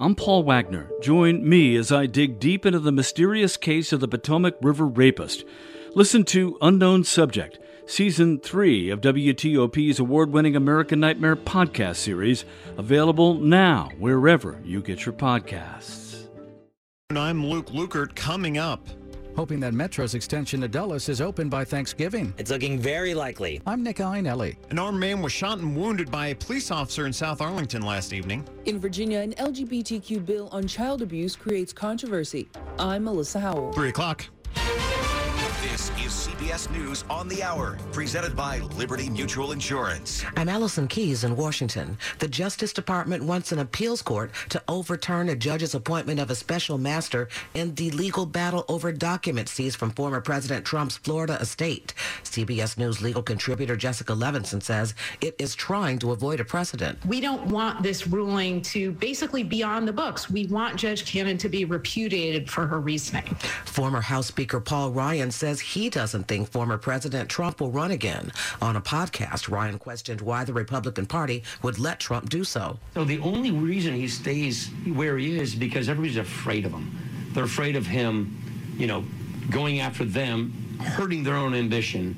I'm Paul Wagner. Join me as I dig deep into the mysterious case of the Potomac River rapist. Listen to Unknown Subject, Season 3 of WTOP's award winning American Nightmare podcast series, available now wherever you get your podcasts. And I'm Luke Lukert. Coming up, hoping that Metro's extension to Dulles is open by Thanksgiving. It's looking very likely. I'm Nick Iannelli. An armed man was shot and wounded by a police officer in South Arlington last evening. In Virginia, an LGBTQ bill on child abuse creates controversy. I'm Melissa Howell. 3 o'clock. This is CBS News on the Hour, presented by Liberty Mutual Insurance. I'm Allison Keyes in Washington. The Justice Department wants an appeals court to overturn a judge's appointment of a special master in the legal battle over documents seized from former President Trump's Florida estate. CBS News legal contributor Jessica Levinson says it is trying to avoid a precedent. We don't want this ruling to basically be on the books. We want Judge Cannon to be repudiated for her reasoning. Former House Speaker Paul Ryan says he doesn't think former President Trump will run again. On a podcast, Ryan questioned why the Republican Party would let Trump do so. So the only reason he stays where he is because everybody's afraid of him. They're afraid of him, you know, going after them, hurting their own ambition.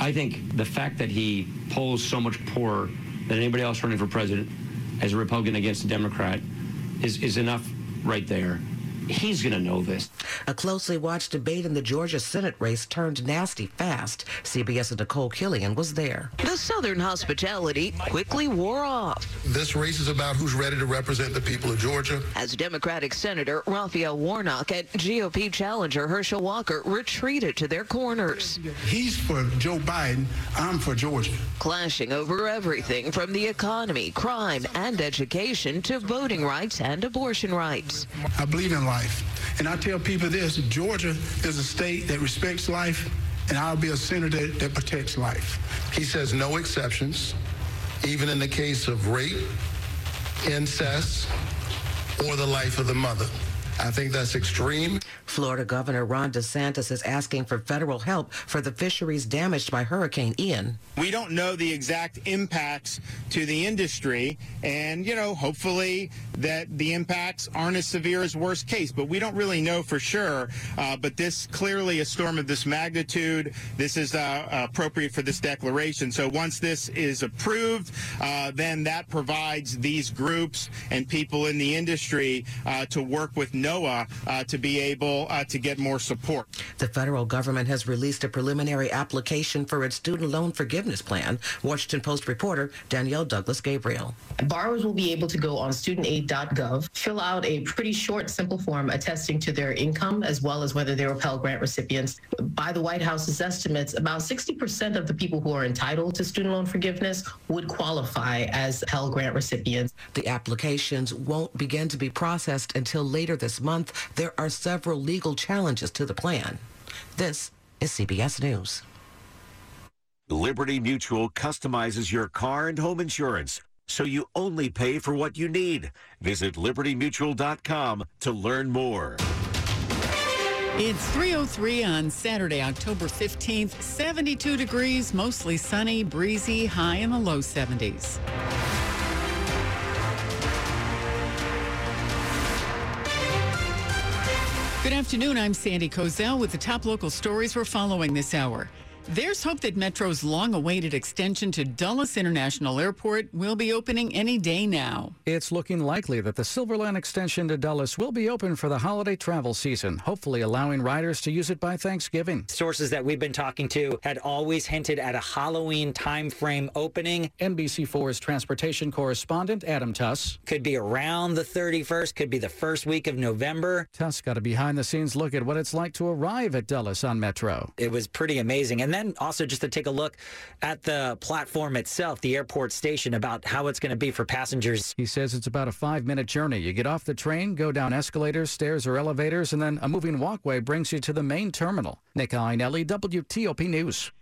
I think the fact that he polls so much poorer than anybody else running for president as a Republican against a Democrat is, is enough right there. He's going to know this. A closely watched debate in the Georgia Senate race turned nasty fast. CBS's Nicole Killion was there. The Southern hospitality quickly wore off. This race is about who's ready to represent the people of Georgia. As Democratic Senator Raphael Warnock and GOP challenger Herschel Walker retreated to their corners. He's for Joe Biden. I'm for Georgia. Clashing over everything from the economy, crime, and education to voting rights and abortion rights. I believe in life. And I tell people this Georgia is a state that respects life, and I'll be a senator that protects life. He says no exceptions, even in the case of rape, incest, or the life of the mother. I think that's extreme. Florida Governor Ron DeSantis is asking for federal help for the fisheries damaged by Hurricane Ian. We don't know the exact impacts to the industry, and, you know, hopefully that the impacts aren't as severe as worst case, but we don't really know for sure. Uh, but this clearly a storm of this magnitude. This is uh, appropriate for this declaration. So once this is approved, uh, then that provides these groups and people in the industry uh, to work with NOAA uh, to be able uh, to get more support. The federal government has released a preliminary application for its student loan forgiveness plan. Washington Post reporter Danielle Douglas Gabriel. Borrowers will be able to go on studentaid.gov, fill out a pretty short, simple form attesting to their income as well as whether they were Pell Grant recipients. By the White House's estimates, about 60% of the people who are entitled to student loan forgiveness would qualify as Pell Grant recipients. The applications won't begin to be processed until later this month. There are several legal challenges to the plan. This is CBS News. Liberty Mutual customizes your car and home insurance so you only pay for what you need. Visit libertymutual.com to learn more. It's 303 on Saturday, October 15th. 72 degrees, mostly sunny, breezy, high in the low 70s. Good afternoon. I'm Sandy Kozel with the top local stories we're following this hour. There's hope that Metro's long awaited extension to Dulles International Airport will be opening any day now. It's looking likely that the Silverline extension to Dulles will be open for the holiday travel season, hopefully allowing riders to use it by Thanksgiving. Sources that we've been talking to had always hinted at a Halloween timeframe opening. NBC4's transportation correspondent Adam Tuss. Could be around the 31st, could be the first week of November. Tuss got a behind the scenes look at what it's like to arrive at Dulles on Metro. It was pretty amazing. And And then also just to take a look at the platform itself, the airport station, about how it's going to be for passengers. He says it's about a five minute journey. You get off the train, go down escalators, stairs, or elevators, and then a moving walkway brings you to the main terminal. Nick Iannelli, WTOP News.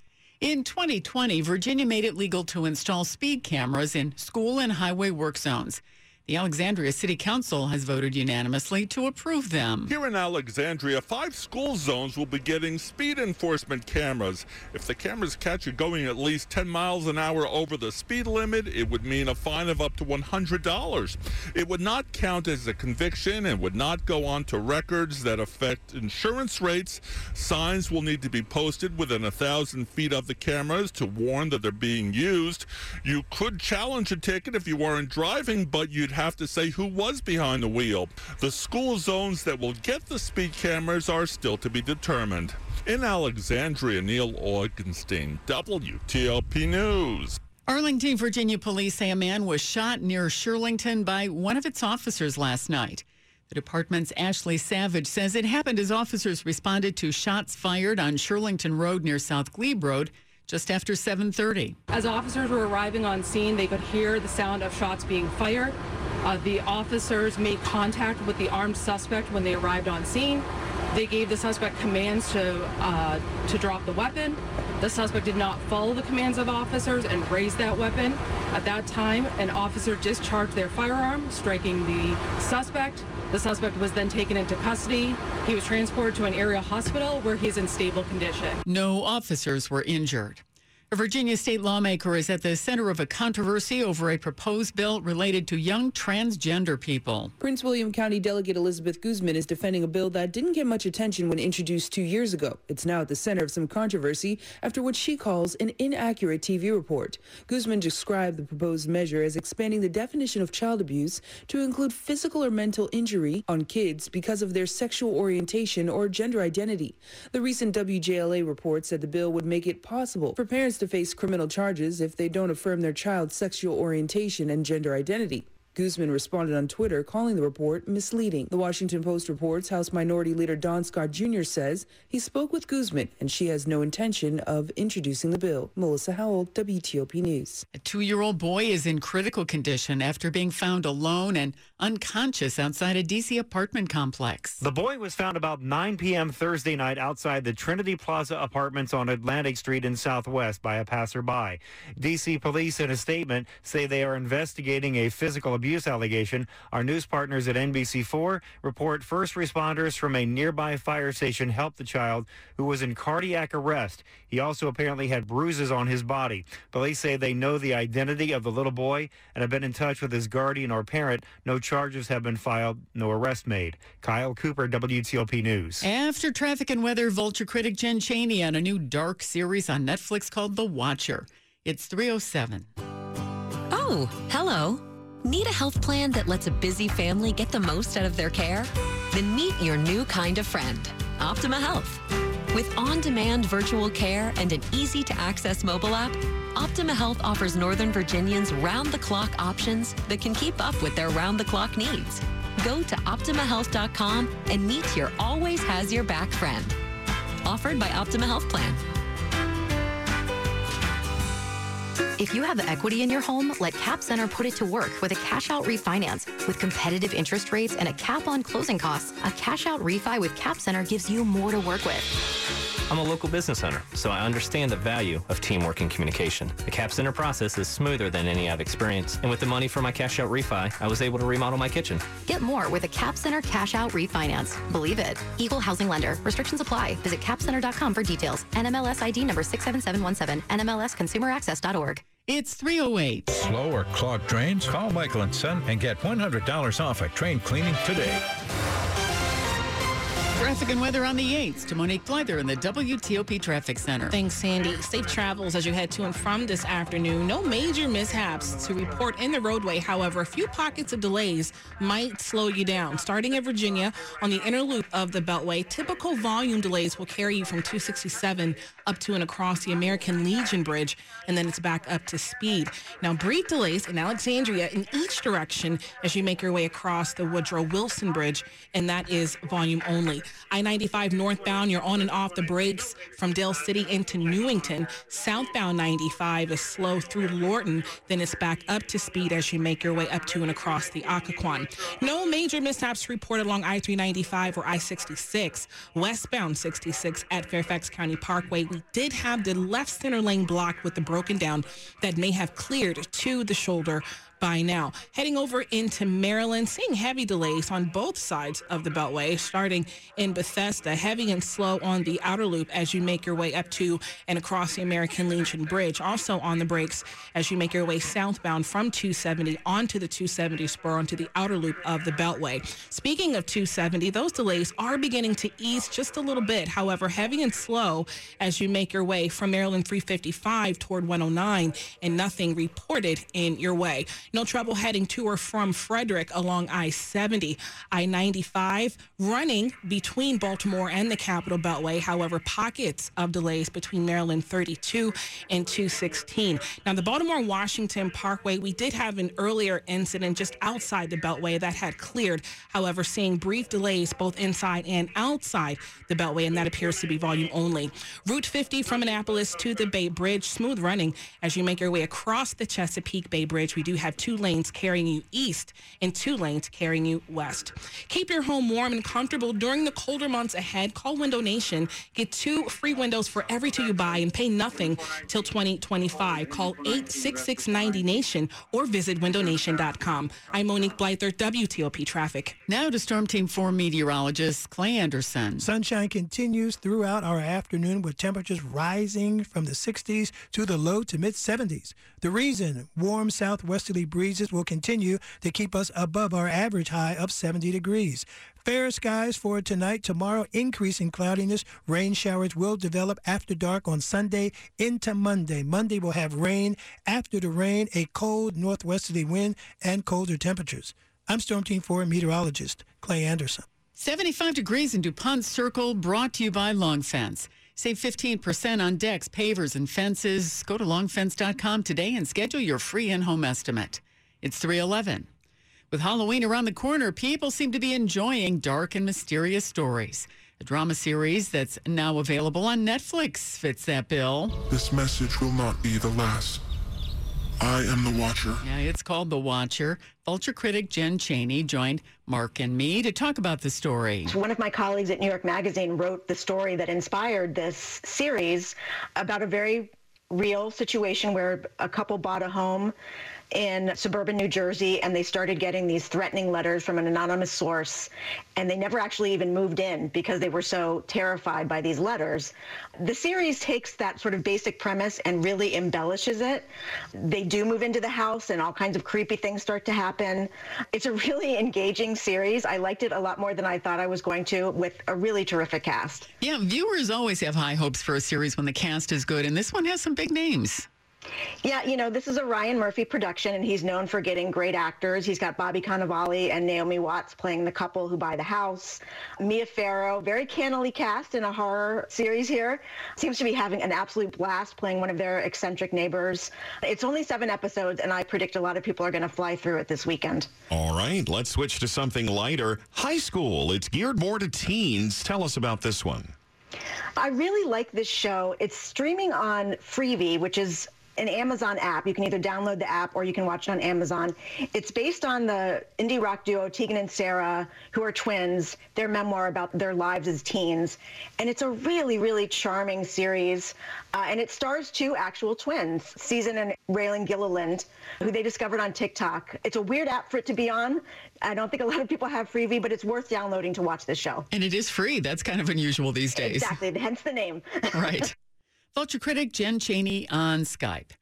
In 2020, Virginia made it legal to install speed cameras in school and highway work zones. The Alexandria City Council has voted unanimously to approve them. Here in Alexandria, five school zones will be getting speed enforcement cameras. If the cameras catch you going at least 10 miles an hour over the speed limit, it would mean a fine of up to $100. It would not count as a conviction and would not go on to records that affect insurance rates. Signs will need to be posted within a thousand feet of the cameras to warn that they're being used. You could challenge a ticket if you weren't driving, but you'd have to say who was behind the wheel. The school zones that will get the speed cameras are still to be determined. In Alexandria, Neil Augenstein, WTOP News. Arlington, Virginia police say a man was shot near Shirlington by one of its officers last night. The department's Ashley Savage says it happened as officers responded to shots fired on Shirlington Road near South Glebe Road just after 7:30. As officers were arriving on scene, they could hear the sound of shots being fired. Uh, the officers made contact with the armed suspect when they arrived on scene. They gave the suspect commands to uh, to drop the weapon. The suspect did not follow the commands of officers and raise that weapon. At that time, an officer discharged their firearm, striking the suspect. The suspect was then taken into custody. He was transported to an area hospital where he is in stable condition. No officers were injured. A Virginia state lawmaker is at the center of a controversy over a proposed bill related to young transgender people. Prince William County Delegate Elizabeth Guzman is defending a bill that didn't get much attention when introduced two years ago. It's now at the center of some controversy after what she calls an inaccurate TV report. Guzman described the proposed measure as expanding the definition of child abuse to include physical or mental injury on kids because of their sexual orientation or gender identity. The recent WJLA report said the bill would make it possible for parents to face criminal charges if they don't affirm their child's sexual orientation and gender identity. Guzman responded on Twitter, calling the report misleading. The Washington Post reports House Minority Leader Don Scott Jr. says he spoke with Guzman and she has no intention of introducing the bill. Melissa Howell, WTOP News. A two year old boy is in critical condition after being found alone and unconscious outside a D.C. apartment complex. The boy was found about 9 p.m. Thursday night outside the Trinity Plaza apartments on Atlantic Street in Southwest by a passerby. D.C. police in a statement say they are investigating a physical abuse allegation. Our news partners at NBC4 report first responders from a nearby fire station helped the child who was in cardiac arrest. He also apparently had bruises on his body. Police say they know the identity of the little boy and have been in touch with his guardian or parent. No charges have been filed, no arrest made. Kyle Cooper, WTOP News. After traffic and weather, Vulture critic Jen Chaney on a new dark series on Netflix called The Watcher. It's 307. Oh, hello. Need a health plan that lets a busy family get the most out of their care? Then meet your new kind of friend, Optima Health. With on demand virtual care and an easy to access mobile app, Optima Health offers Northern Virginians round the clock options that can keep up with their round the clock needs. Go to OptimaHealth.com and meet your always has your back friend. Offered by Optima Health Plan. If you have equity in your home, let Cap Center put it to work with a cash out refinance. With competitive interest rates and a cap on closing costs, a cash out refi with Cap Center gives you more to work with. I'm a local business owner, so I understand the value of teamwork and communication. The Cap Center process is smoother than any I've experienced, and with the money for my cash out refi, I was able to remodel my kitchen. Get more with a Cap Center cash out refinance. Believe it. Equal housing lender. Restrictions apply. Visit capcenter.com for details. NMLS ID number 67717. NMLSconsumeraccess.org. It's 308. Slow or clogged drains? Call Michael and Son and get $100 off a drain cleaning today. Traffic and weather on the 8th to Monique Blyther in the WTOP Traffic Center. Thanks, Sandy. Safe travels as you head to and from this afternoon. No major mishaps to report in the roadway. However, a few pockets of delays might slow you down. Starting in Virginia on the inner loop of the Beltway, typical volume delays will carry you from 267 up to and across the American Legion Bridge, and then it's back up to speed. Now, brief delays in Alexandria in each direction as you make your way across the Woodrow Wilson Bridge, and that is volume only. I-95 northbound, you're on and off the brakes from Dale City into Newington. Southbound 95 is slow through Lorton, then it's back up to speed as you make your way up to and across the Occoquan. No major mishaps reported along I-395 or I-66. Westbound 66 at Fairfax County Parkway, we did have the left center lane blocked with the broken down that may have cleared to the shoulder by now. Heading over into Maryland, seeing heavy delays on both sides of the Beltway, starting in Bethesda, heavy and slow on the outer loop as you make your way up to and across the American Legion Bridge. Also on the brakes as you make your way southbound from 270 onto the 270 spur onto the outer loop of the Beltway. Speaking of 270, those delays are beginning to ease just a little bit. However, heavy and slow as you make your way from Maryland 355 toward 109 and nothing reported in your way. No trouble heading to or from Frederick along I-70. I-95 running between Baltimore and the Capital Beltway. However, pockets of delays between Maryland 32 and 216. Now, the Baltimore-Washington Parkway, we did have an earlier incident just outside the Beltway that had cleared. However, seeing brief delays both inside and outside the Beltway, and that appears to be volume only. Route 50 from Annapolis to the Bay Bridge, smooth running as you make your way across the Chesapeake Bay Bridge. We do have two lanes carrying you east and two lanes carrying you west. Keep your home warm and comfortable during the colder months ahead. Call Window Nation. Get two free windows for every two you buy and pay nothing till 2025. Call 866-90-NATION or visit windownation.com. I'm Monique Blyther, WTOP Traffic. Now to Storm Team 4 meteorologist Clay Anderson. Sunshine continues throughout our afternoon with temperatures rising from the 60s to the low to mid 70s. The reason warm southwesterly breezes will continue to keep us above our average high of 70 degrees. Fair skies for tonight, tomorrow, increasing cloudiness. Rain showers will develop after dark on Sunday into Monday. Monday will have rain. After the rain, a cold northwesterly wind and colder temperatures. I'm Storm Team 4 meteorologist Clay Anderson. 75 degrees in DuPont Circle, brought to you by Long Fence. Save 15% on decks, pavers, and fences. Go to longfence.com today and schedule your free in home estimate. It's 311. With Halloween around the corner, people seem to be enjoying dark and mysterious stories. A drama series that's now available on Netflix fits that bill. This message will not be the last. I am the Watcher. Yeah, it's called The Watcher. Vulture critic Jen Chaney joined Mark and me to talk about the story. One of my colleagues at New York Magazine wrote the story that inspired this series about a very real situation where a couple bought a home in suburban New Jersey and they started getting these threatening letters from an anonymous source and they never actually even moved in because they were so terrified by these letters. The series takes that sort of basic premise and really embellishes it. They do move into the house and all kinds of creepy things start to happen. It's a really engaging series. I liked it a lot more than I thought I was going to with a really terrific cast. Yeah, viewers always have high hopes for a series when the cast is good and this one has some big names. Yeah, you know, this is a Ryan Murphy production, and he's known for getting great actors. He's got Bobby Cannavale and Naomi Watts playing the couple who buy the house. Mia Farrow, very cannily cast in a horror series here, seems to be having an absolute blast playing one of their eccentric neighbors. It's only seven episodes, and I predict a lot of people are going to fly through it this weekend. All right, let's switch to something lighter. High school. It's geared more to teens. Tell us about this one. I really like this show. It's streaming on Freevee, which is an Amazon app. You can either download the app or you can watch it on Amazon. It's based on the indie rock duo Tegan and Sara, who are twins, their memoir about their lives as teens. And it's a really, really charming series. Uh, and it stars two actual twins, Seazynn and Raylan Gilliland, who they discovered on TikTok. It's a weird app for it to be on. I don't think a lot of people have Freevee, but it's worth downloading to watch this show. And it is free. That's kind of unusual these days. Exactly, hence the name. right. Vulture critic Jen Chaney on Skype.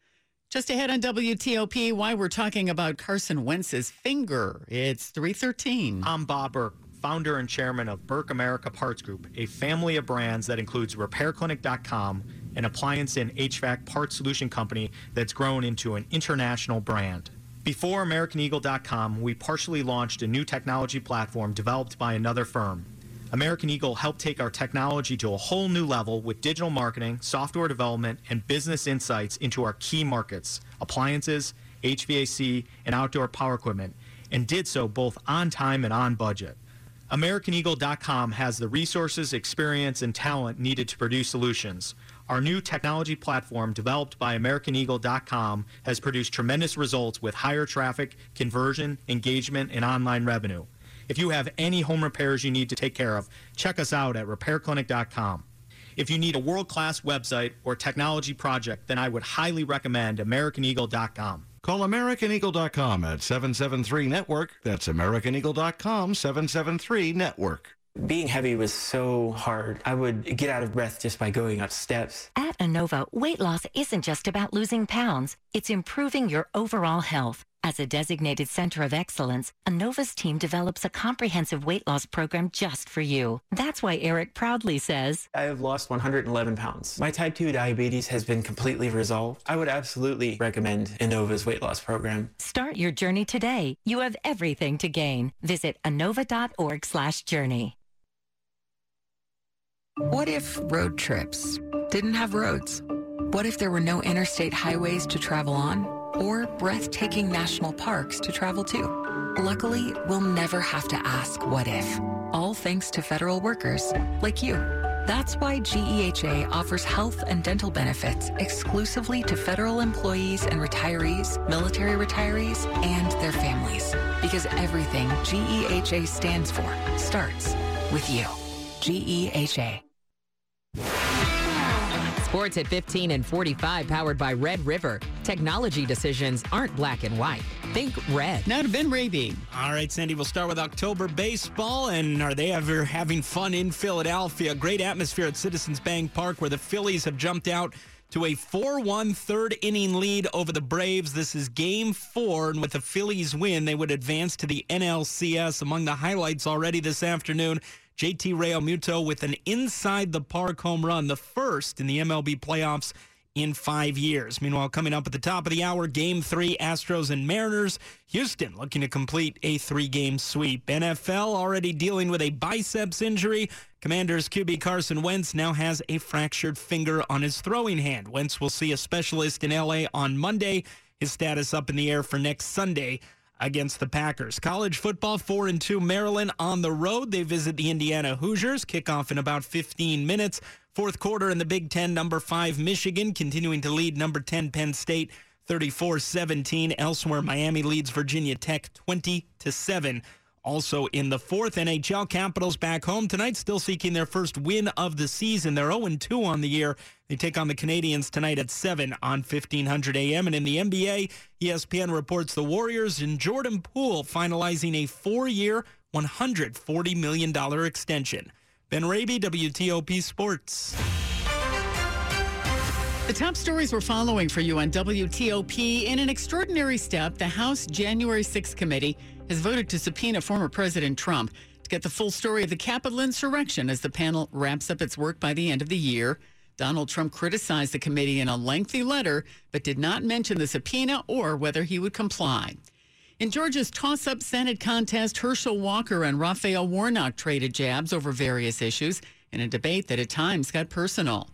Just ahead on WTOP, why we're talking about Carson Wentz's finger. It's 313. I'm Bob Burke, founder and chairman of Burke America Parts Group, a family of brands that includes RepairClinic.com, an appliance and HVAC parts solution company that's grown into an international brand. Before AmericanEagle.com, we partially launched a new technology platform developed by another firm. American Eagle helped take our technology to a whole new level with digital marketing, software development, and business insights into our key markets appliances, HVAC, and outdoor power equipment, and did so both on time and on budget. AmericanEagle.com has the resources, experience, and talent needed to produce solutions. Our new technology platform, developed by AmericanEagle.com, has produced tremendous results with higher traffic, conversion, engagement, and online revenue. If you have any home repairs you need to take care of, check us out at RepairClinic.com. If you need a world class website or technology project, then I would highly recommend AmericanEagle.com. Call AmericanEagle.com at 773 Network. That's AmericanEagle.com 773 Network. Being heavy was so hard. I would get out of breath just by going up steps. At Inova, weight loss isn't just about losing pounds, it's improving your overall health. As a designated center of excellence, Inova's team develops a comprehensive weight loss program just for you. That's why Eric proudly says, I have lost 111 pounds. My type 2 diabetes has been completely resolved. I would absolutely recommend Inova's weight loss program. Start your journey today. You have everything to gain. Visit Inova.org slash journey. What if road trips didn't have roads? What if there were no interstate highways to travel on or breathtaking national parks to travel to? Luckily, we'll never have to ask what if, all thanks to federal workers like you. That's why GEHA offers health and dental benefits exclusively to federal employees and retirees, military retirees, and their families. Because everything GEHA stands for starts with you. GEHA. Sports at 15 and 45, powered by Red River. Technology decisions aren't black and white. Think red. Now to Ben Raby. All right, Sandy, we'll start with October baseball. And are they ever having fun in Philadelphia? Great atmosphere at Citizens Bank Park, where the Phillies have jumped out to a 4 1 third inning lead over the Braves. This is game four, and with the Phillies win, they would advance to the NLCS. Among the highlights already this afternoon, JT Realmuto with an inside the park home run, the first in the MLB playoffs in five years. Meanwhile, coming up at the top of the hour, game three, Astros and Mariners. Houston looking to complete a three game sweep. NFL already dealing with a biceps injury. Commanders QB Carson Wentz now has a fractured finger on his throwing hand. Wentz will see a specialist in LA on Monday. His status up in the air for next Sunday against the Packers. College football, 4 and 2 Maryland on the road. They visit the Indiana Hoosiers. Kickoff in about 15 minutes. Fourth quarter in the Big Ten, number 5 Michigan continuing to lead number 10 Penn State 34 17. Elsewhere, Miami leads Virginia Tech 20 to 7. Also in the fourth, NHL Capitals back home tonight, still seeking their first win of the season. They're 0 2 on the year. They take on the Canadiens tonight at 7 on 1500 AM. And in the NBA, ESPN reports the Warriors and Jordan Poole finalizing a four year, $140 million extension. Ben Raby, WTOP Sports. The top stories we're following for you on WTOP. In an extraordinary step, the House January 6th committee has voted to subpoena former President Trump to get the full story of the Capitol insurrection as the panel wraps up its work by the end of the year. Donald Trump criticized the committee in a lengthy letter, but did not mention the subpoena or whether he would comply. In Georgia's toss up Senate contest, Herschel Walker and Raphael Warnock traded jabs over various issues in a debate that at times got personal.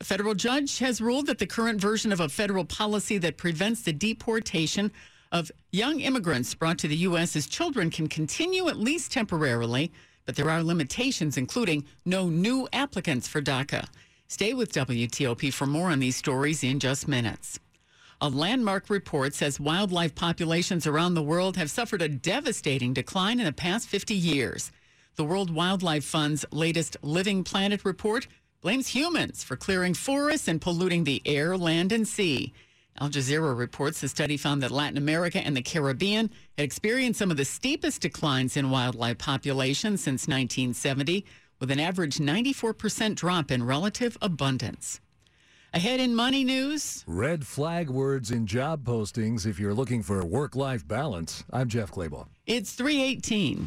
A federal judge has ruled that the current version of a federal policy that prevents the deportation of young immigrants brought to the U.S. as children can continue at least temporarily, but there are limitations, including no new applicants for DACA. Stay with WTOP for more on these stories in just minutes. A landmark report says wildlife populations around the world have suffered a devastating decline in the past 50 years. The World Wildlife Fund's latest Living Planet report blames humans for clearing forests and polluting the air, land, and sea. Al Jazeera reports the study found that Latin America and the Caribbean had experienced some of the steepest declines in wildlife populations since 1970, with an average 94% drop in relative abundance. Ahead in money news. Red flag words in job postings if you're looking for work life balance. I'm Jeff Claybaugh. It's 318.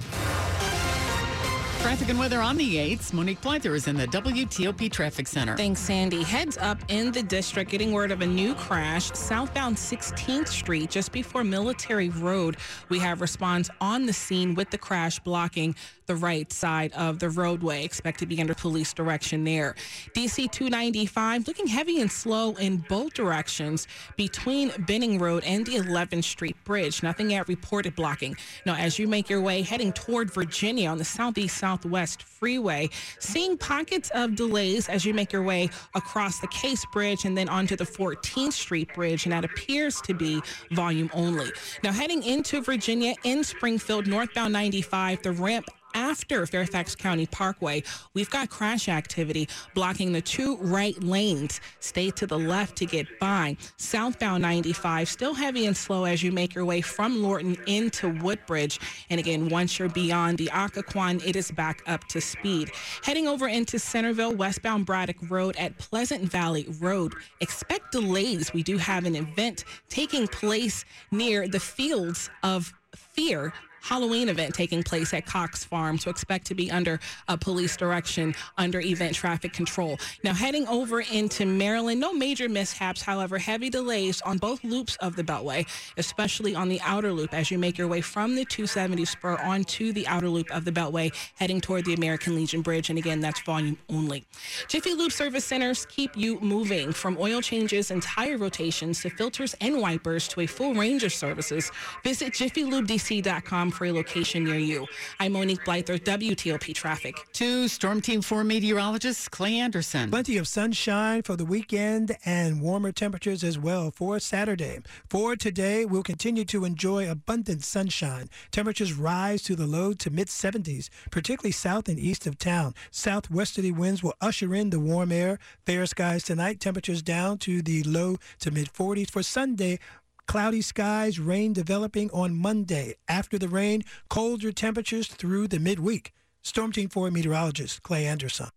Traffic and weather on the 8th. Monique Blyther is in the WTOP Traffic Center. Thanks, Sandy. Heads up in the district, getting word of a new crash southbound 16th Street, just before Military Road. We have response on the scene with the crash blocking the right side of the roadway. Expect to be under police direction there. DC 295 looking heavy and slow in both directions between Benning Road and the 11th Street Bridge. Nothing yet reported blocking. Now, as you make your way heading toward Virginia on the southeast southwest freeway, seeing pockets of delays as you make your way across the Case Bridge and then onto the 14th Street Bridge, and that appears to be volume only. Now, heading into Virginia in Springfield, northbound 95, the ramp after Fairfax County Parkway, we've got crash activity blocking the two right lanes. Stay to the left to get by. Southbound 95, still heavy and slow as you make your way from Lorton into Woodbridge. And again, once you're beyond the Occoquan, it is back up to speed. Heading over into Centreville, westbound Braddock Road at Pleasant Valley Road. Expect delays. We do have an event taking place near the fields of fear Halloween event taking place at Cox Farm. to expect to be under a police direction under event traffic control. Now heading over into Maryland, no major mishaps. However, heavy delays on both loops of the Beltway, especially on the outer loop as you make your way from the 270 spur onto the outer loop of the Beltway, heading toward the American Legion Bridge. And again, that's volume only. Jiffy Lube service centers keep you moving from oil changes and tire rotations to filters and wipers to a full range of services. Visit jiffylubedc.com for a location near you. I'm Monique Blyther, WTOP Traffic. To Storm Team 4 meteorologist Clay Anderson. Plenty of sunshine for the weekend and warmer temperatures as well for Saturday. For today, we'll continue to enjoy abundant sunshine. Temperatures rise to the low to mid 70s, particularly south and east of town. Southwesterly winds will usher in the warm air. Fair skies tonight, temperatures down to the low to mid 40s. For Sunday, Cloudy skies, rain developing on Monday. After the rain, colder temperatures through the midweek. Storm Team 4 meteorologist Clay Anderson.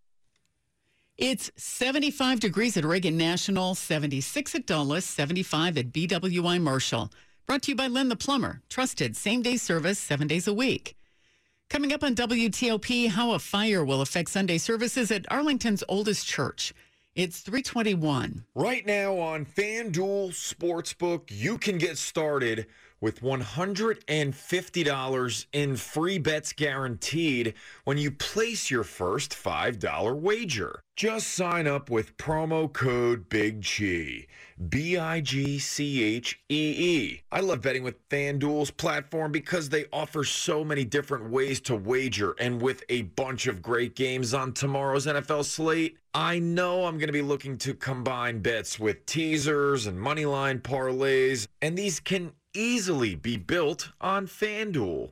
It's 75 degrees at Reagan National, 76 at Dulles, 75 at BWI Marshall. Brought to you by Len the Plumber. Trusted same day service seven days a week. Coming up on WTOP, how a fire will affect Sunday services at Arlington's oldest church. It's 321. Right now on FanDuel Sportsbook, you can get started with $150 in free bets guaranteed when you place your first $5 wager. Just sign up with promo code Big Chi. B I G C H E E. I love betting with FanDuel's platform because they offer so many different ways to wager. And with a bunch of great games on tomorrow's NFL slate, I know I'm going to be looking to combine bets with teasers and moneyline parlays. And these can easily be built on FanDuel.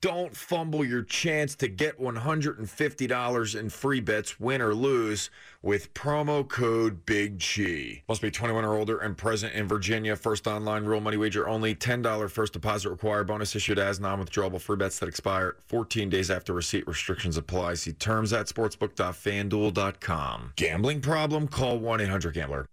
Don't fumble your chance to get $150 in free bets, win or lose, with promo code Big G. Must be 21 or older and present in Virginia. First online real money wager only. $10 first deposit required. Bonus issued as non-withdrawable free bets that expire 14 days after receipt. Restrictions apply. See terms at sportsbook.fanduel.com. Gambling problem? Call 1-800-GAMBLER.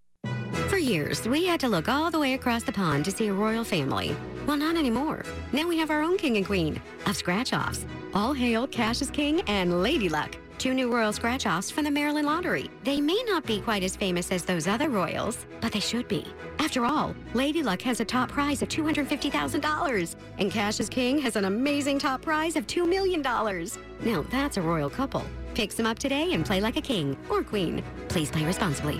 For years, we had to look all the way across the pond to see a royal family. Well, not anymore. Now we have our own king and queen of scratch offs. All hail Cash is King and Lady Luck, two new royal scratch offs from the Maryland Lottery. They may not be quite as famous as those other royals, but they should be. After all, Lady Luck has a top prize of $250,000, and Cash is King has an amazing top prize of $2 million. Now that's a royal couple. Pick some up today and play like a king or queen. Please play responsibly.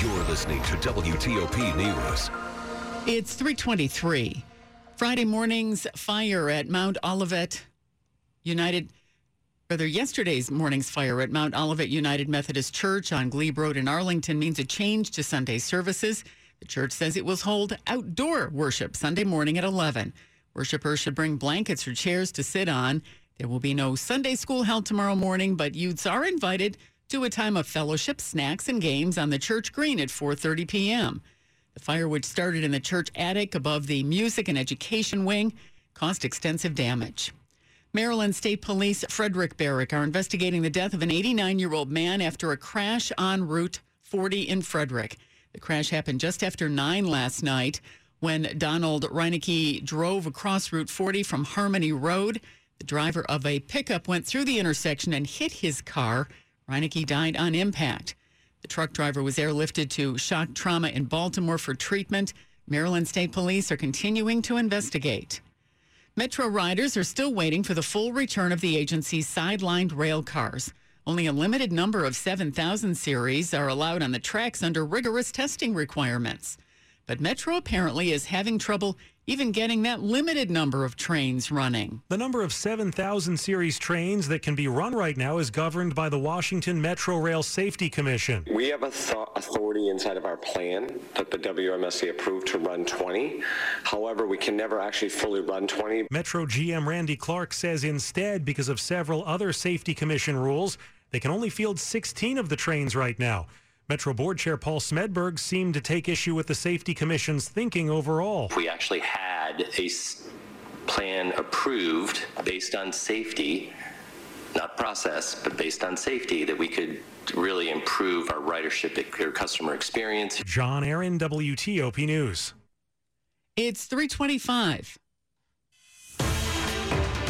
You're listening to WTOP News. It's 323. Friday morning's fire at Mount Olivet United, rather, yesterday's morning's fire at Mount Olivet United Methodist Church on Glebe Road in Arlington means a change to Sunday services. The church says it will hold outdoor worship Sunday morning at 11. Worshippers should bring blankets or chairs to sit on. There will be no Sunday school held tomorrow morning, but youths are invited to a time of fellowship, snacks, and games on the church green at 4:30 p.m. The fire, which started in the church attic above the music and education wing, caused extensive damage. Maryland State Police Frederick Barrack are investigating the death of an 89 year old man after a crash on Route 40 in Frederick. The crash happened just after 9 last night when Donald Reinecke drove across Route 40 from Harmony Road. The driver of a pickup went through the intersection and hit his car. Reinecke died on impact. The truck driver was airlifted to shock trauma in Baltimore for treatment. Maryland State Police are continuing to investigate. Metro riders are still waiting for the full return of the agency's sidelined rail cars. Only a limited number of 7000 series are allowed on the tracks under rigorous testing requirements. But Metro apparently is having trouble even getting that limited number of trains running. The number of 7,000 series trains that can be run right now is governed by the Washington Metro Rail Safety Commission. We have a th- authority inside of our plan that the WMSC approved to run 20. However, we can never actually fully run 20. Metro GM Randy Clark says instead, because of several other Safety Commission rules, they can only field 16 of the trains right now. Metro Board Chair Paul Smedberg seemed to take issue with the Safety Commission's thinking overall. We actually had a plan approved based on safety, not process, but based on safety, that we could really improve our ridership or customer experience. John Aaron, WTOP News. It's 325.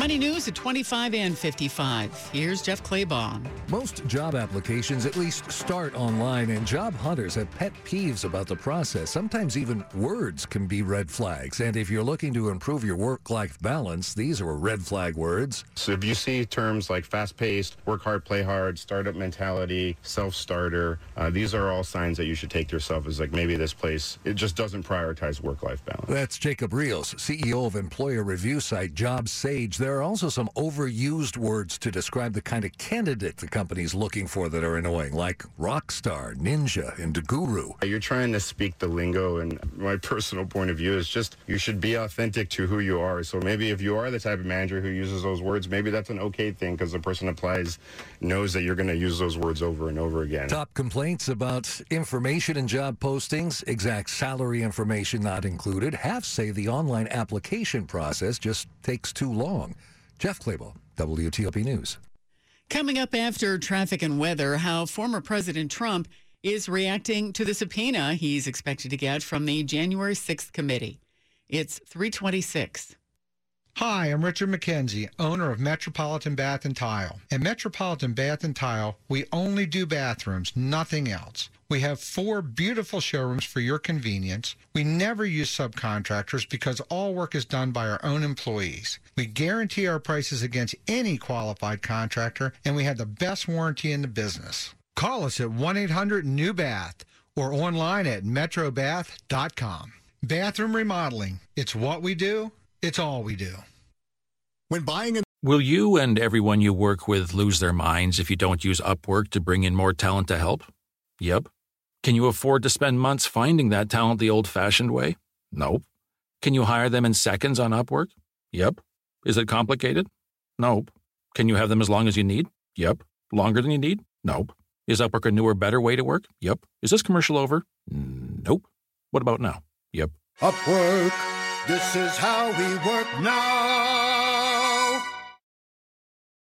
Money News at 25 and 55. Here's Jeff Claybaugh. Most job applications at least start online, and job hunters have pet peeves about the process. Sometimes even words can be red flags. And if you're looking to improve your work life balance, these are red flag words. So if you see terms like fast paced, work hard, play hard, startup mentality, self starter, uh, these are all signs that you should take to yourself as like maybe this place, it just doesn't prioritize work life balance. That's Jacob Rios, CEO of employer review site Job Sage. There are also some overused words to describe the kind of candidate the company's looking for that are annoying, like rock star, ninja, and guru. You're trying to speak the lingo, and my personal point of view is just you should be authentic to who you are. So maybe if you are the type of manager who uses those words, maybe that's an okay thing because the person applies knows that you're going to use those words over and over again. Top complaints about information and job postings, exact salary information not included. Half say the online application process just takes too long. Jeff Claybaugh, WTOP News. Coming up after traffic and weather, how former President Trump is reacting to the subpoena he's expected to get from the January 6th committee. It's 326. Hi, I'm Richard McKenzie, owner of Metropolitan Bath and Tile. At Metropolitan Bath and Tile, we only do bathrooms, nothing else. We have four beautiful showrooms for your convenience. We never use subcontractors because all work is done by our own employees. We guarantee our prices against any qualified contractor, and we have the best warranty in the business. Call us at 1 800 New Bath or online at metrobath.com. Bathroom remodeling. It's what we do, it's all we do. When buying a Will you and everyone you work with lose their minds if you don't use Upwork to bring in more talent to help? Yep. Can you afford to spend months finding that talent the old fashioned way? Nope. Can you hire them in seconds on Upwork? Yep. Is it complicated? Nope. Can you have them as long as you need? Yep. Longer than you need? Nope. Is Upwork a newer, better way to work? Yep. Is this commercial over? Nope. What about now? Yep. Upwork. This is how we work now.